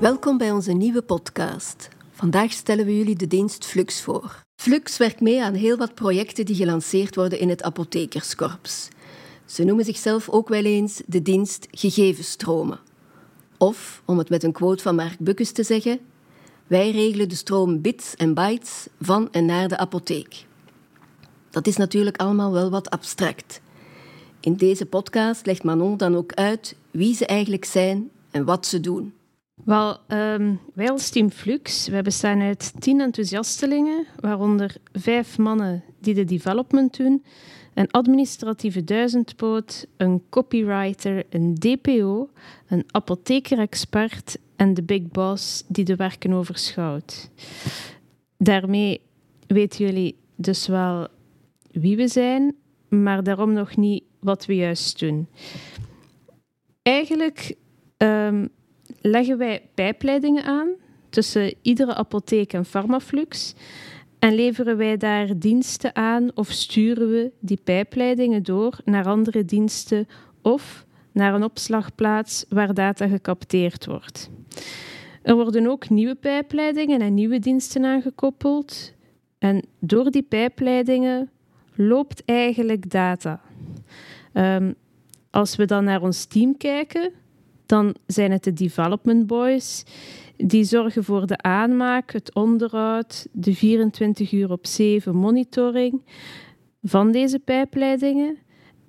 Welkom bij onze nieuwe podcast. Vandaag stellen we jullie de dienst Flux voor. Flux werkt mee aan heel wat projecten die gelanceerd worden in het apothekerskorps. Ze noemen zichzelf ook wel eens de dienst gegevensstromen. Of, om het met een quote van Mark Buckus te zeggen, wij regelen de stroom bits en bytes van en naar de apotheek. Dat is natuurlijk allemaal wel wat abstract. In deze podcast legt Manon dan ook uit wie ze eigenlijk zijn en wat ze doen. Wel, um, wij als Team Flux, wij bestaan uit tien enthousiastelingen, waaronder vijf mannen die de development doen, een administratieve duizendpoot, een copywriter, een DPO, een apotheker-expert en de big boss die de werken overschouwt. Daarmee weten jullie dus wel wie we zijn, maar daarom nog niet wat we juist doen. Eigenlijk um, leggen wij pijpleidingen aan tussen iedere apotheek en Pharmaflux en leveren wij daar diensten aan of sturen we die pijpleidingen door naar andere diensten of naar een opslagplaats waar data gecapteerd wordt. Er worden ook nieuwe pijpleidingen en nieuwe diensten aangekoppeld. En door die pijpleidingen loopt eigenlijk data. Um, als we dan naar ons team kijken, dan zijn het de development boys. Die zorgen voor de aanmaak, het onderhoud, de 24 uur op 7 monitoring van deze pijpleidingen,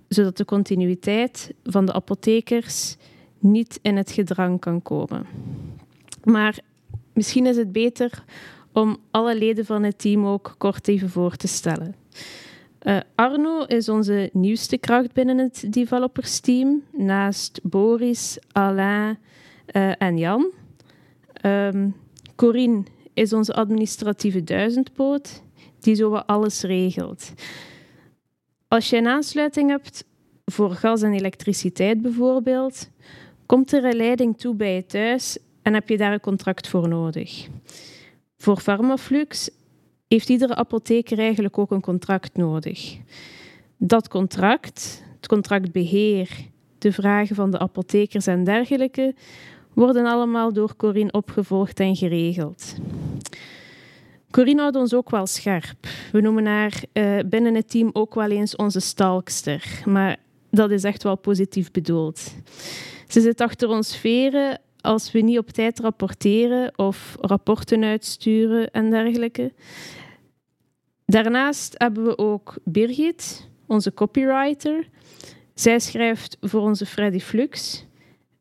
zodat de continuïteit van de apothekers niet in het gedrang kan komen. Maar misschien is het beter om alle leden van het team ook kort even voor te stellen. Uh, Arno is onze nieuwste kracht binnen het developersteam, naast Boris, Alain uh, en Jan. Um, Corine is onze administratieve duizendpoot, die zo alles regelt. Als je een aansluiting hebt voor gas en elektriciteit bijvoorbeeld, komt er een leiding toe bij je thuis en heb je daar een contract voor nodig. Voor Pharmaflux heeft iedere apotheker eigenlijk ook een contract nodig. Dat contract, het contractbeheer, de vragen van de apothekers en dergelijke, worden allemaal door Corine opgevolgd en geregeld. Corine houdt ons ook wel scherp. We noemen haar uh, binnen het team ook wel eens onze stalkster, maar dat is echt wel positief bedoeld. Ze zit achter ons veren als we niet op tijd rapporteren of rapporten uitsturen en dergelijke. Daarnaast hebben we ook Birgit, onze copywriter. Zij schrijft voor onze Freddy Flux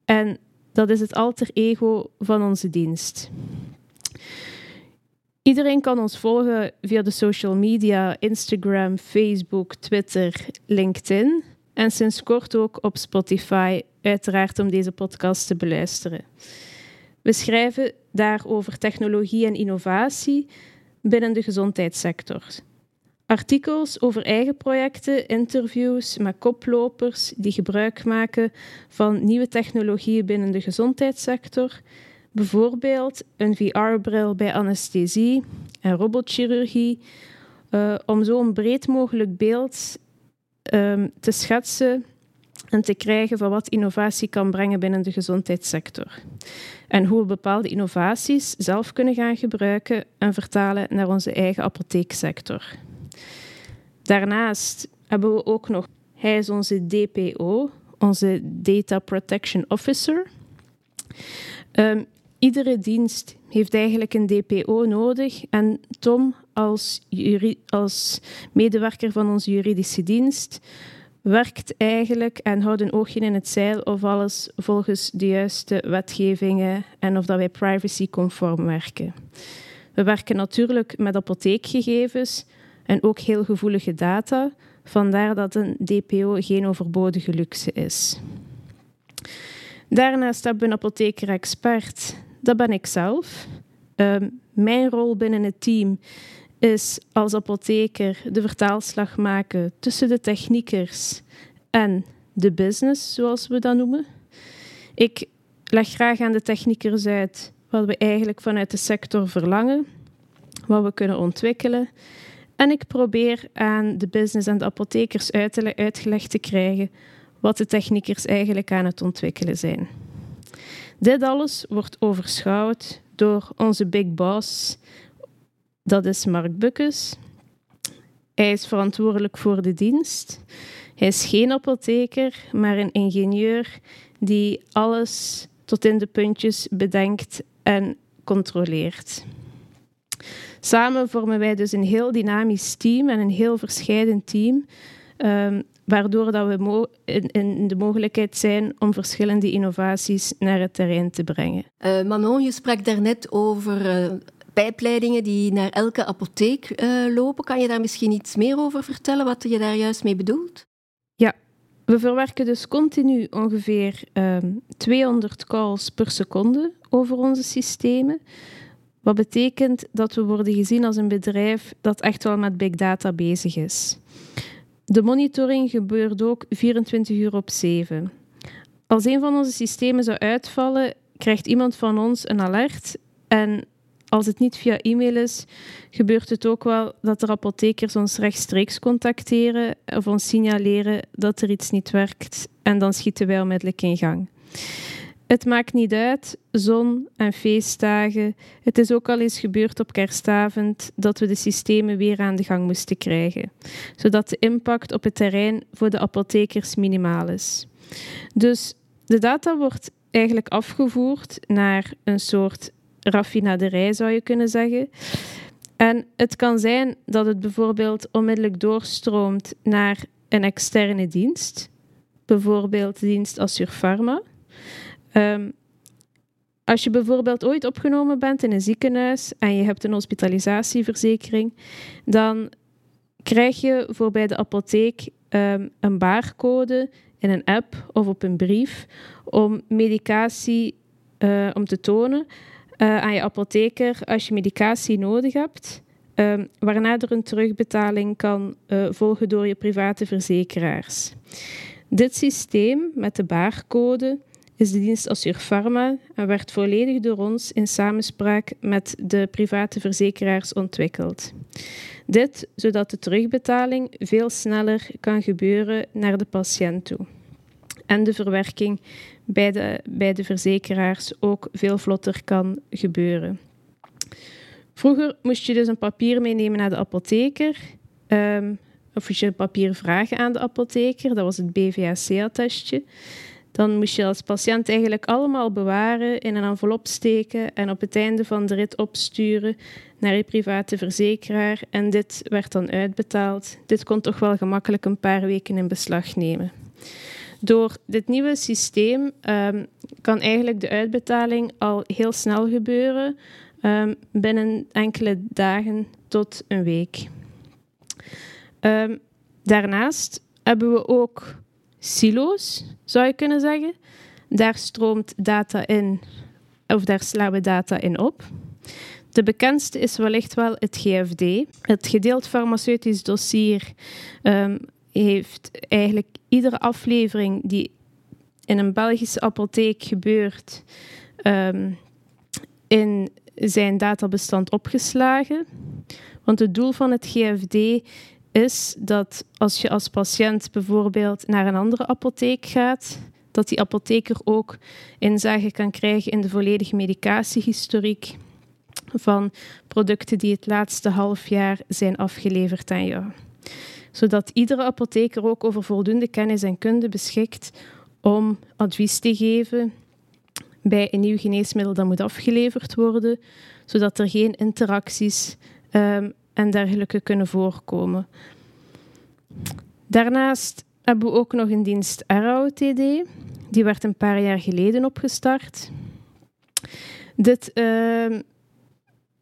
en dat is het alter ego van onze dienst. Iedereen kan ons volgen via de social media, Instagram, Facebook, Twitter, LinkedIn en sinds kort ook op Spotify, uiteraard om deze podcast te beluisteren. We schrijven daar over technologie en innovatie binnen de gezondheidssector. Artikels over eigen projecten, interviews met koplopers die gebruik maken van nieuwe technologieën binnen de gezondheidssector, bijvoorbeeld een VR-bril bij anesthesie en robotchirurgie, uh, om zo een breed mogelijk beeld um, te schetsen en te krijgen van wat innovatie kan brengen binnen de gezondheidssector. En hoe we bepaalde innovaties zelf kunnen gaan gebruiken en vertalen naar onze eigen apotheeksector. Daarnaast hebben we ook nog, hij is onze DPO, onze Data Protection Officer. Um, iedere dienst heeft eigenlijk een DPO nodig en Tom als, als medewerker van onze juridische dienst werkt eigenlijk en houdt een oogje in het zeil of alles volgens de juiste wetgevingen en of dat wij privacy-conform werken. We werken natuurlijk met apotheekgegevens en ook heel gevoelige data, vandaar dat een DPO geen overbodige luxe is. Daarnaast hebben we een apotheker-expert, dat ben ik zelf. Uh, mijn rol binnen het team is als apotheker de vertaalslag maken tussen de techniekers en de business, zoals we dat noemen. Ik leg graag aan de techniekers uit wat we eigenlijk vanuit de sector verlangen, wat we kunnen ontwikkelen. En ik probeer aan de business en de apothekers uitgelegd te krijgen wat de techniekers eigenlijk aan het ontwikkelen zijn. Dit alles wordt overschouwd door onze big boss, dat is Mark Bukkes. Hij is verantwoordelijk voor de dienst. Hij is geen apotheker, maar een ingenieur die alles tot in de puntjes bedenkt en controleert. Samen vormen wij dus een heel dynamisch team en een heel verscheiden team, um, waardoor dat we in, de mogelijkheid zijn om verschillende innovaties naar het terrein te brengen. Uh, Manon, je sprak daarnet over uh, pijpleidingen die naar elke apotheek uh, lopen. Kan je daar misschien iets meer over vertellen, wat je daar juist mee bedoelt? Ja, we verwerken dus continu ongeveer 200 calls per seconde over onze systemen. Wat betekent dat we worden gezien als een bedrijf dat echt wel met big data bezig is. De monitoring gebeurt ook 24 uur op 7. Als een van onze systemen zou uitvallen, krijgt iemand van ons een alert. En als het niet via e-mail is, gebeurt het ook wel dat de apothekers ons rechtstreeks contacteren of ons signaleren dat er iets niet werkt. En dan schieten wij onmiddellijk in gang. Het maakt niet uit, zon en feestdagen. Het is ook al eens gebeurd op kerstavond dat we de systemen weer aan de gang moesten krijgen, zodat de impact op het terrein voor de apothekers minimaal is. Dus de data wordt eigenlijk afgevoerd naar een soort raffinaderij, zou je kunnen zeggen. En het kan zijn dat het bijvoorbeeld onmiddellijk doorstroomt naar een externe dienst, bijvoorbeeld dienst Assur Pharma. Um, als je bijvoorbeeld ooit opgenomen bent in een ziekenhuis en je hebt een hospitalisatieverzekering, dan krijg je voor bij de apotheek um, een barcode in een app of op een brief om medicatie uh, om te tonen uh, aan je apotheker als je medicatie nodig hebt. Um, waarna er een terugbetaling kan uh, volgen door je private verzekeraars. Dit systeem met de barcode is de dienst Assur Pharma en werd volledig door ons in samenspraak met de private verzekeraars ontwikkeld. Dit zodat de terugbetaling veel sneller kan gebeuren naar de patiënt toe. En de verwerking bij de, bij de verzekeraars ook veel vlotter kan gebeuren. Vroeger moest je dus een papier meenemen naar de apotheker. Um, of moest je een papier vragen aan de apotheker, dat was het BVAC-attestje. Dan moest je als patiënt eigenlijk allemaal bewaren, in een envelop steken en op het einde van de rit opsturen naar je private verzekeraar. En dit werd dan uitbetaald. Dit kon toch wel gemakkelijk een paar weken in beslag nemen. Door dit nieuwe systeem um, kan eigenlijk de uitbetaling al heel snel gebeuren, um, binnen enkele dagen tot een week. Um, daarnaast hebben we ook silo's, zou je kunnen zeggen. Daar stroomt data in, of daar slaan we data in op. De bekendste is wellicht wel het GFD. Het gedeeld farmaceutisch dossier heeft eigenlijk iedere aflevering die in een Belgische apotheek gebeurt, um, in zijn databestand opgeslagen. Want het doel van het GFD is dat als je als patiënt bijvoorbeeld naar een andere apotheek gaat, dat die apotheker ook inzage kan krijgen in de volledige medicatiehistoriek van producten die het laatste half jaar zijn afgeleverd aan jou. Zodat iedere apotheker ook over voldoende kennis en kunde beschikt om advies te geven bij een nieuw geneesmiddel dat moet afgeleverd worden, zodat er geen interacties um, en dergelijke kunnen voorkomen. Daarnaast hebben we ook nog een dienst RAOTD. Die werd een paar jaar geleden opgestart. Dit uh,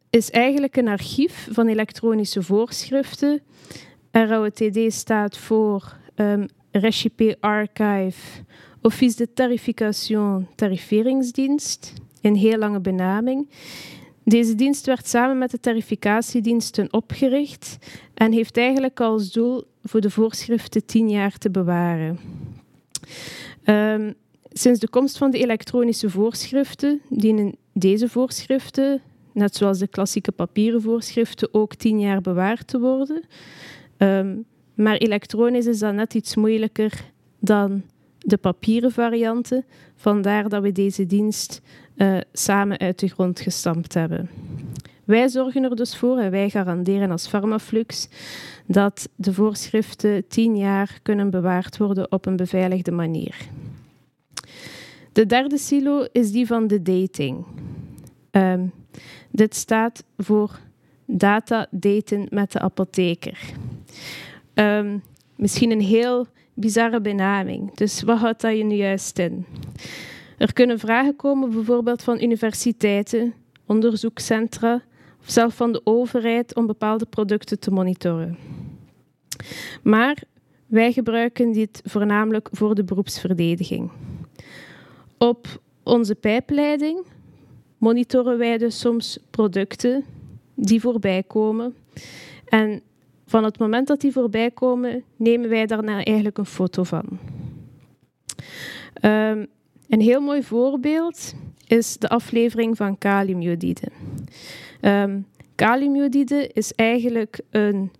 is eigenlijk een archief van elektronische voorschriften. RAOTD staat voor um, Recipe Archive, Office de Tarification, tariferingsdienst. Een heel lange benaming. Deze dienst werd samen met de tarificatiediensten opgericht en heeft eigenlijk als doel voor de voorschriften tien jaar te bewaren. Um, sinds de komst van de elektronische voorschriften dienen deze voorschriften, net zoals de klassieke papieren voorschriften, ook tien jaar bewaard te worden. Um, maar elektronisch is dan net iets moeilijker dan de papieren varianten. Vandaar dat we deze dienst uh, samen uit de grond gestampt hebben. Wij zorgen er dus voor en wij garanderen als Pharmaflux dat de voorschriften tien jaar kunnen bewaard worden op een beveiligde manier. De derde silo is die van de dating. Um, dit staat voor data daten met de apotheker. Um, misschien een heel bizarre benaming. Dus wat houdt dat je nu juist in? Er kunnen vragen komen, bijvoorbeeld van universiteiten, onderzoekscentra of zelfs van de overheid om bepaalde producten te monitoren. Maar wij gebruiken dit voornamelijk voor de beroepsverdediging. Op onze pijpleiding monitoren wij dus soms producten die voorbij komen. En van het moment dat die voorbij komen, nemen wij daarna eigenlijk een foto van. Um, een heel mooi voorbeeld is de aflevering van kaliumjodide. Um, kaliumjodide is eigenlijk een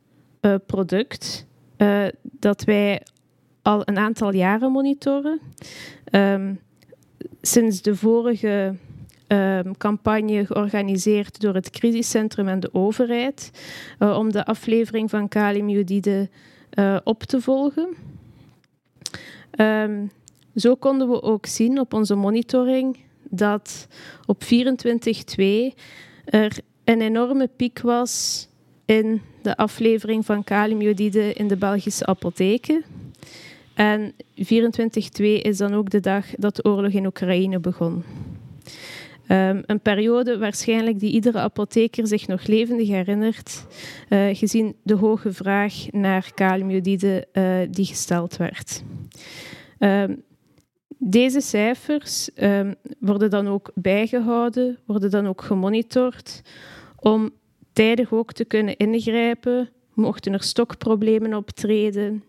uh, product uh, dat wij al een aantal jaren monitoren. Um, sinds de vorige um, campagne georganiseerd door het crisiscentrum en de overheid uh, om de aflevering van kaliumjodide op te volgen. Um, zo konden we ook zien op onze monitoring dat op 24-2 er een enorme piek was in de aflevering van kaliumjodide in de Belgische apotheken. En 24-2 is dan ook de dag dat de oorlog in Oekraïne begon. Um, een periode waarschijnlijk die iedere apotheker zich nog levendig herinnert, uh, gezien de hoge vraag naar kaliumjodide uh, die gesteld werd. Um, deze cijfers um, worden dan ook bijgehouden, worden dan ook gemonitord om tijdig ook te kunnen ingrijpen, mochten er stokproblemen optreden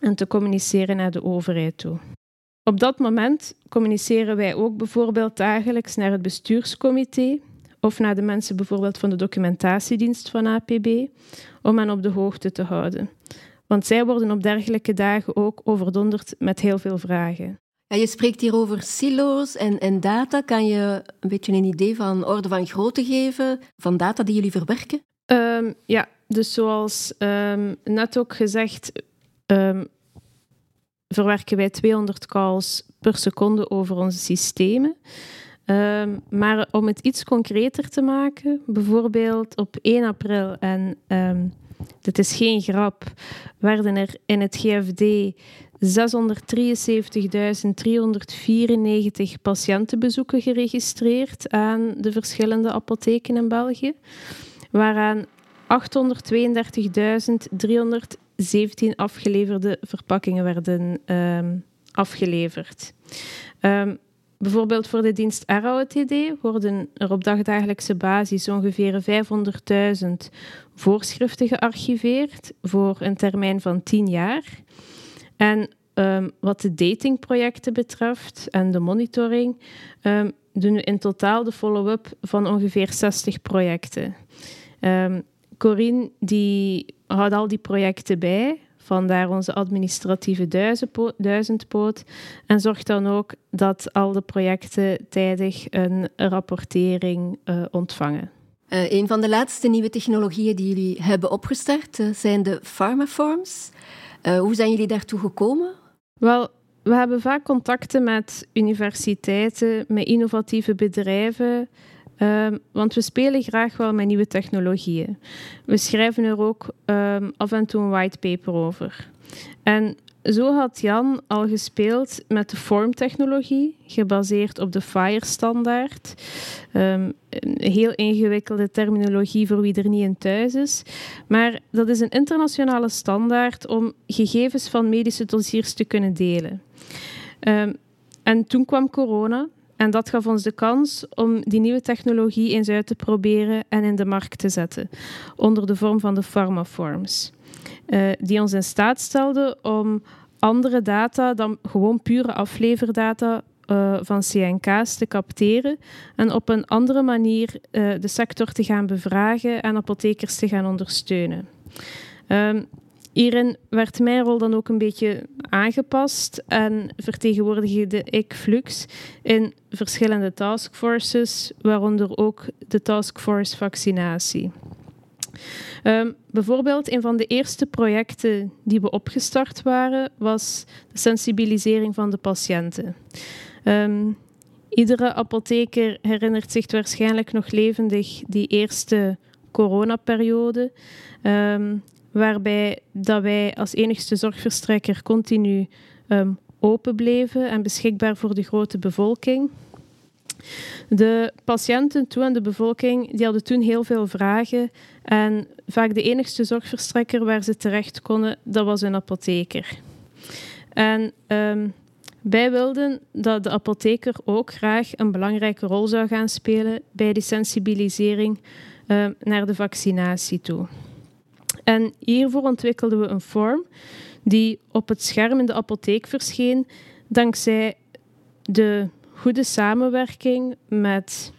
en te communiceren naar de overheid toe. Op dat moment communiceren wij ook bijvoorbeeld dagelijks naar het bestuurscomité of naar de mensen bijvoorbeeld van de documentatiedienst van APB om hen op de hoogte te houden. Want zij worden op dergelijke dagen ook overdonderd met heel veel vragen. Ja, je spreekt hier over silo's en, en data. Kan je een beetje een idee van orde van grootte geven van data die jullie verwerken? Um, ja, dus zoals um, net ook gezegd, um, verwerken wij 200 calls per seconde over onze systemen. maar om het iets concreter te maken, bijvoorbeeld op 1 april, en dit is geen grap, werden er in het GFD 673.394 patiëntenbezoeken geregistreerd aan de verschillende apotheken in België, waaraan 832.317 afgeleverde verpakkingen werden um, afgeleverd. Um, bijvoorbeeld voor de dienst RAOTD worden er op dagdagelijkse basis ongeveer 500.000 voorschriften gearchiveerd voor een termijn van 10 jaar. En um, wat de datingprojecten betreft en de monitoring, doen we in totaal de follow-up van ongeveer 60 projecten. Corine die houdt al die projecten bij, vandaar onze administratieve duizendpoot, en zorgt dan ook dat al de projecten tijdig een rapportering uh, ontvangen. Uh, een van de laatste nieuwe technologieën die jullie hebben opgestart uh, zijn de pharmaforms. Hoe zijn jullie daartoe gekomen? Wel, we hebben vaak contacten met universiteiten, met innovatieve bedrijven, um, want we spelen graag wel met nieuwe technologieën. We schrijven er ook um, af en toe een whitepaper over. En zo had Jan al gespeeld met de vormtechnologie, gebaseerd op de FIRE-standaard. Um, een heel ingewikkelde terminologie voor wie er niet in thuis is. Maar dat is een internationale standaard om gegevens van medische dossiers te kunnen delen. Um, en toen kwam corona en dat gaf ons de kans om die nieuwe technologie eens uit te proberen en in de markt te zetten, onder de vorm van de pharmaforms. Uh, die ons in staat stelde om andere data dan gewoon pure afleverdata uh, van CNK's te capteren en op een andere manier uh, de sector te gaan bevragen en apothekers te gaan ondersteunen. Um, hierin werd mijn rol dan ook een beetje aangepast en vertegenwoordigde ik Flux in verschillende taskforces, waaronder ook de taskforce vaccinatie. Um, bijvoorbeeld, een van de eerste projecten die we opgestart waren, was de sensibilisering van de patiënten. Um, iedere apotheker herinnert zich waarschijnlijk nog levendig die eerste coronaperiode, um, waarbij dat wij als enigste zorgverstrekker continu open bleven en beschikbaar voor de grote bevolking. De patiënten toen en de bevolking die hadden toen heel veel vragen en vaak de enigste zorgverstrekker waar ze terecht konden, dat was een apotheker. En um, wij wilden dat de apotheker ook graag een belangrijke rol zou gaan spelen bij die sensibilisering um, naar de vaccinatie toe. En hiervoor ontwikkelden we een vorm die op het scherm in de apotheek verscheen, dankzij de goede samenwerking met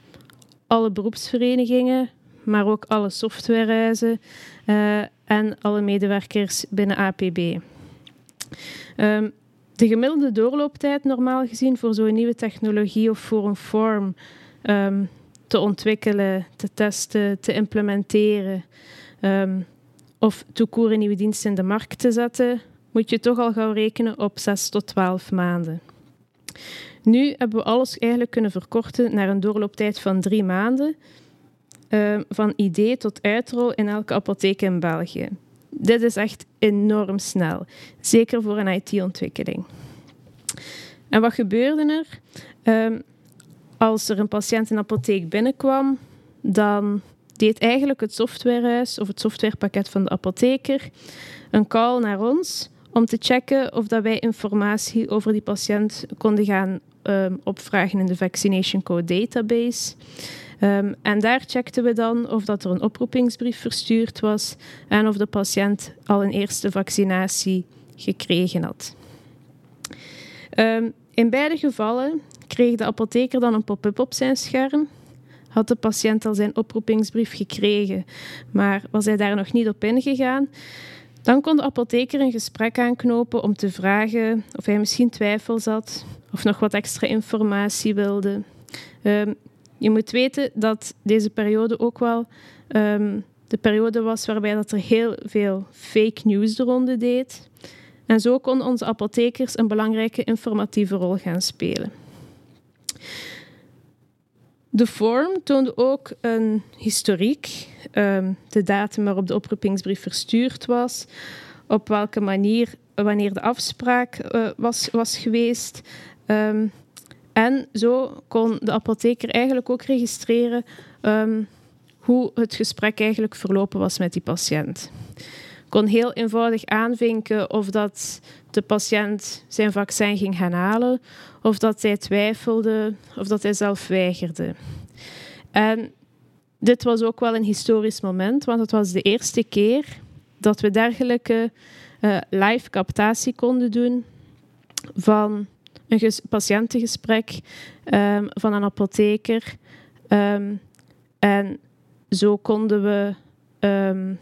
alle beroepsverenigingen, maar ook alle softwarereizen uh, en alle medewerkers binnen APB. Ehm, de gemiddelde doorlooptijd, normaal gezien, voor zo'n nieuwe technologie of voor een vorm um, te ontwikkelen, te testen, te implementeren um, of toekoer nieuwe dienst in de markt te zetten, moet je toch al gauw rekenen op 6 tot 12 maanden. Nu hebben we alles eigenlijk kunnen verkorten naar een doorlooptijd van drie maanden. Uh, van idee tot uitrol in elke apotheek in België. Dit is echt enorm snel, zeker voor een IT-ontwikkeling. En wat gebeurde er? Uh, als er een patiënt in apotheek binnenkwam, dan deed eigenlijk het softwarehuis of het softwarepakket van de apotheker een call naar ons om te checken of dat wij informatie over die patiënt konden gaan um, opvragen in de Vaccination Code Database. Um, en daar checkten we dan of dat er een oproepingsbrief verstuurd was en of de patiënt al een eerste vaccinatie gekregen had. Um, in beide gevallen kreeg de apotheker dan een pop-up op zijn scherm. Had de patiënt al zijn oproepingsbrief gekregen, maar was hij daar nog niet op ingegaan? Dan kon de apotheker een gesprek aanknopen om te vragen of hij misschien twijfels had of nog wat extra informatie wilde. Um, je moet weten dat deze periode ook wel um, de periode was waarbij dat er heel veel fake news de ronde deed. En zo konden onze apothekers een belangrijke informatieve rol gaan spelen. De vorm toonde ook een historiek, um, de datum waarop de oproepingsbrief verstuurd was, op welke manier, wanneer de afspraak uh, was, was geweest. Um, en zo kon de apotheker eigenlijk ook registreren um, hoe het gesprek eigenlijk verlopen was met die patiënt. Kon heel eenvoudig aanvinken of dat de patiënt zijn vaccin ging gaan halen, of dat hij twijfelde, of dat hij zelf weigerde. En dit was ook wel een historisch moment, want het was de eerste keer dat we dergelijke uh, live captatie konden doen van een patiëntengesprek um, van een apotheker. Um, en zo konden we um,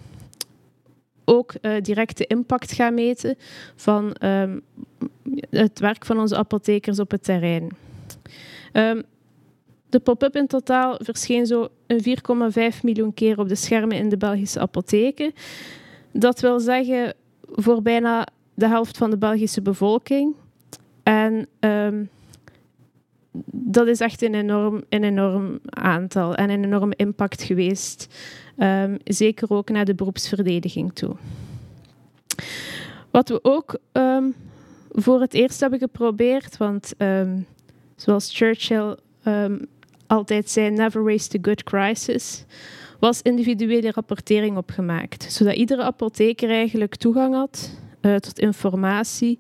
ook uh, direct impact gaan meten van het werk van onze apothekers op het terrein. de pop-up in totaal verscheen zo een 4,5 miljoen keer op de schermen in de Belgische apotheken. Dat wil zeggen voor bijna de helft van de Belgische bevolking. En um, dat is echt een enorm, een enorm aantal en een enorme impact geweest. Um, zeker ook naar de beroepsverdediging toe. Wat we ook um, voor het eerst hebben geprobeerd, want zoals Churchill altijd zei, never waste a good crisis, was individuele rapportering opgemaakt. Zodat iedere apotheker eigenlijk toegang had uh, tot informatie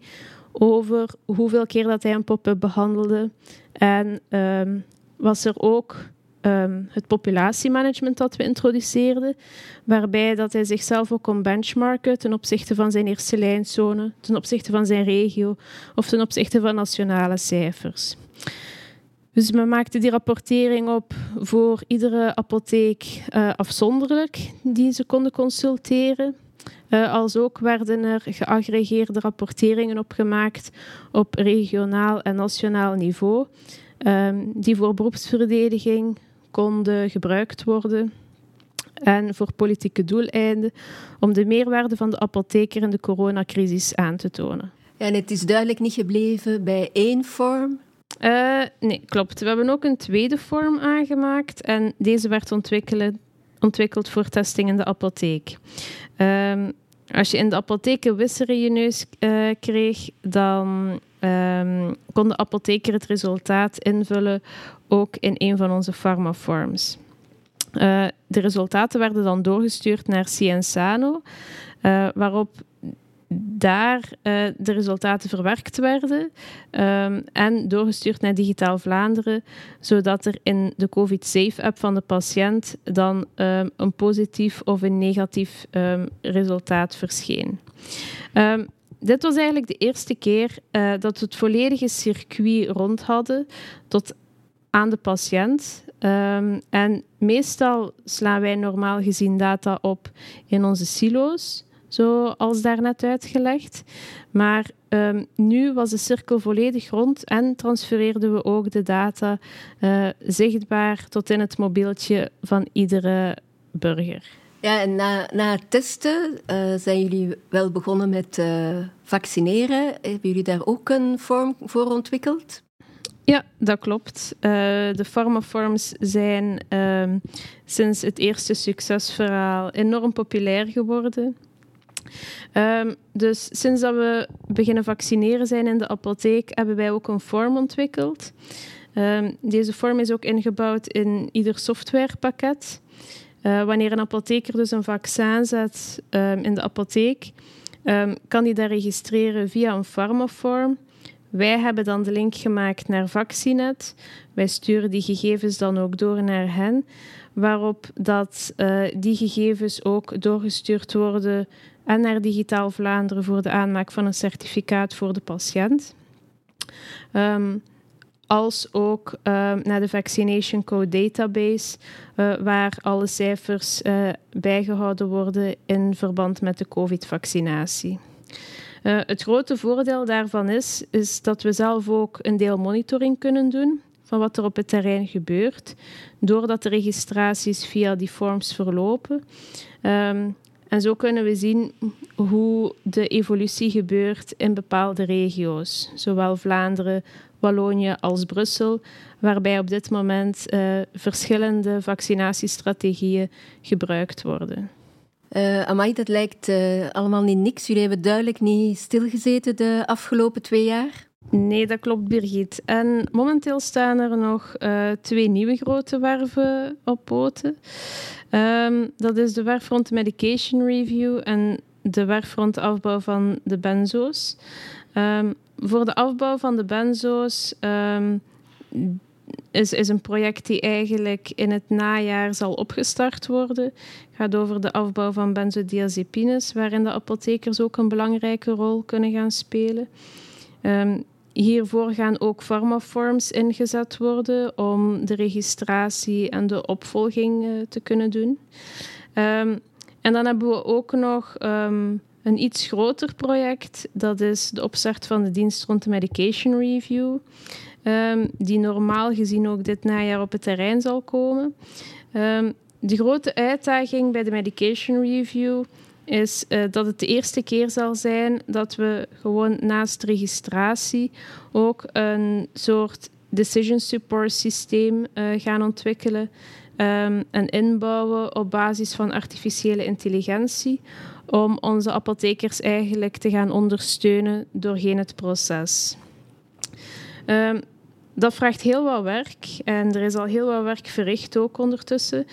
over hoeveel keer dat hij een pop-up behandelde. En um, was er ook um, het populatiemanagement dat we introduceerden, waarbij dat hij zichzelf ook kon benchmarken ten opzichte van zijn eerste lijnzone, ten opzichte van zijn regio of ten opzichte van nationale cijfers. Dus we maakten die rapportering op voor iedere apotheek uh, afzonderlijk die ze konden consulteren. Uh, als ook werden er geaggregeerde rapporteringen opgemaakt op regionaal en nationaal niveau, um, die voor beroepsverdediging konden gebruikt worden en voor politieke doeleinden om de meerwaarde van de apotheker in de coronacrisis aan te tonen. Ja, en het is duidelijk niet gebleven bij één vorm. Uh, nee, klopt. We hebben ook een tweede vorm aangemaakt en deze werd ontwikkeld voor testing in de apotheek. Um, als je in de apotheek een wisser je neus uh, kreeg, dan um, kon de apotheker het resultaat invullen ook in een van onze pharmaforms. Uh, de resultaten werden dan doorgestuurd naar Cienzano, uh, waarop daar uh, de resultaten verwerkt werden um, en doorgestuurd naar Digitaal Vlaanderen, zodat er in de COVID-Safe-app van de patiënt dan um, een positief of een negatief um, resultaat verscheen. dit was eigenlijk de eerste keer uh, dat we het volledige circuit rond hadden tot aan de patiënt. en meestal slaan wij normaal gezien data op in onze silo's zoals daarnet uitgelegd. Maar um, nu was de cirkel volledig rond en transfereerden we ook de data uh, zichtbaar tot in het mobieltje van iedere burger. Ja, en na, na het testen uh, zijn jullie wel begonnen met uh, vaccineren. Hebben jullie daar ook een vorm voor ontwikkeld? Ja, dat klopt. Uh, de pharmaforms zijn uh, sinds het eerste succesverhaal enorm populair geworden. Um, dus sinds dat we beginnen vaccineren zijn in de apotheek, hebben wij ook een vorm ontwikkeld. Um, deze vorm is ook ingebouwd in ieder softwarepakket. Uh, wanneer een apotheker dus een vaccin zet um, in de apotheek, kan hij dat registreren via een pharmaform. Wij hebben dan de link gemaakt naar Vaccinet. Wij sturen die gegevens dan ook door naar hen, waarop dat, uh, die gegevens ook doorgestuurd worden en naar Digitaal Vlaanderen voor de aanmaak van een certificaat voor de patiënt. Um, als ook uh, naar de Vaccination Code Database, uh, waar alle cijfers uh, bijgehouden worden in verband met de COVID-vaccinatie. het grote voordeel daarvan is, is dat we zelf ook een deel monitoring kunnen doen van wat er op het terrein gebeurt, doordat de registraties via die forms verlopen. Um, en zo kunnen we zien hoe de evolutie gebeurt in bepaalde regio's, zowel Vlaanderen, Wallonië als Brussel, waarbij op dit moment uh, verschillende vaccinatiestrategieën gebruikt worden. Uh, Amai, dat lijkt uh, allemaal niet niks. Jullie hebben duidelijk niet stilgezeten de afgelopen twee jaar. Nee, dat klopt, Birgit. En momenteel staan er nog uh, twee nieuwe grote werven op poten. Um, dat is de werfront Medication Review en de werfront afbouw van de benzo's. Um, voor de afbouw van de benzo's um, is, is een project die eigenlijk in het najaar zal opgestart worden. Het gaat over de afbouw van benzodiazepines, waarin de apothekers ook een belangrijke rol kunnen gaan spelen. Um, Hiervoor gaan ook pharmaforms ingezet worden om de registratie en de opvolging uh, te kunnen doen. Um, en dan hebben we ook nog um, een iets groter project. Dat is de opstart van de dienst rond de Medication Review. Die normaal gezien ook dit najaar op het terrein zal komen. de grote uitdaging bij de Medication Review is uh, dat het de eerste keer zal zijn dat we gewoon naast registratie ook een soort decision support systeem uh, gaan ontwikkelen um, en inbouwen op basis van artificiële intelligentie om onze apothekers eigenlijk te gaan ondersteunen doorheen het proces. Um, dat vraagt heel wat werk en er is al heel wat werk verricht ook ondertussen.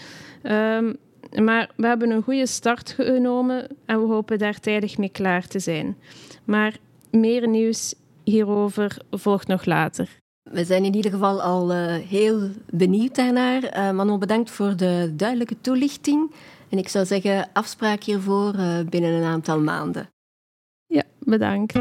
Um, maar we hebben een goede start genomen en we hopen daar tijdig mee klaar te zijn. Maar meer nieuws hierover volgt nog later. We zijn in ieder geval al uh, heel benieuwd daarnaar. Uh, Manon, bedankt voor de duidelijke toelichting. En ik zou zeggen, afspraak hiervoor uh, binnen een aantal maanden. Ja, bedankt.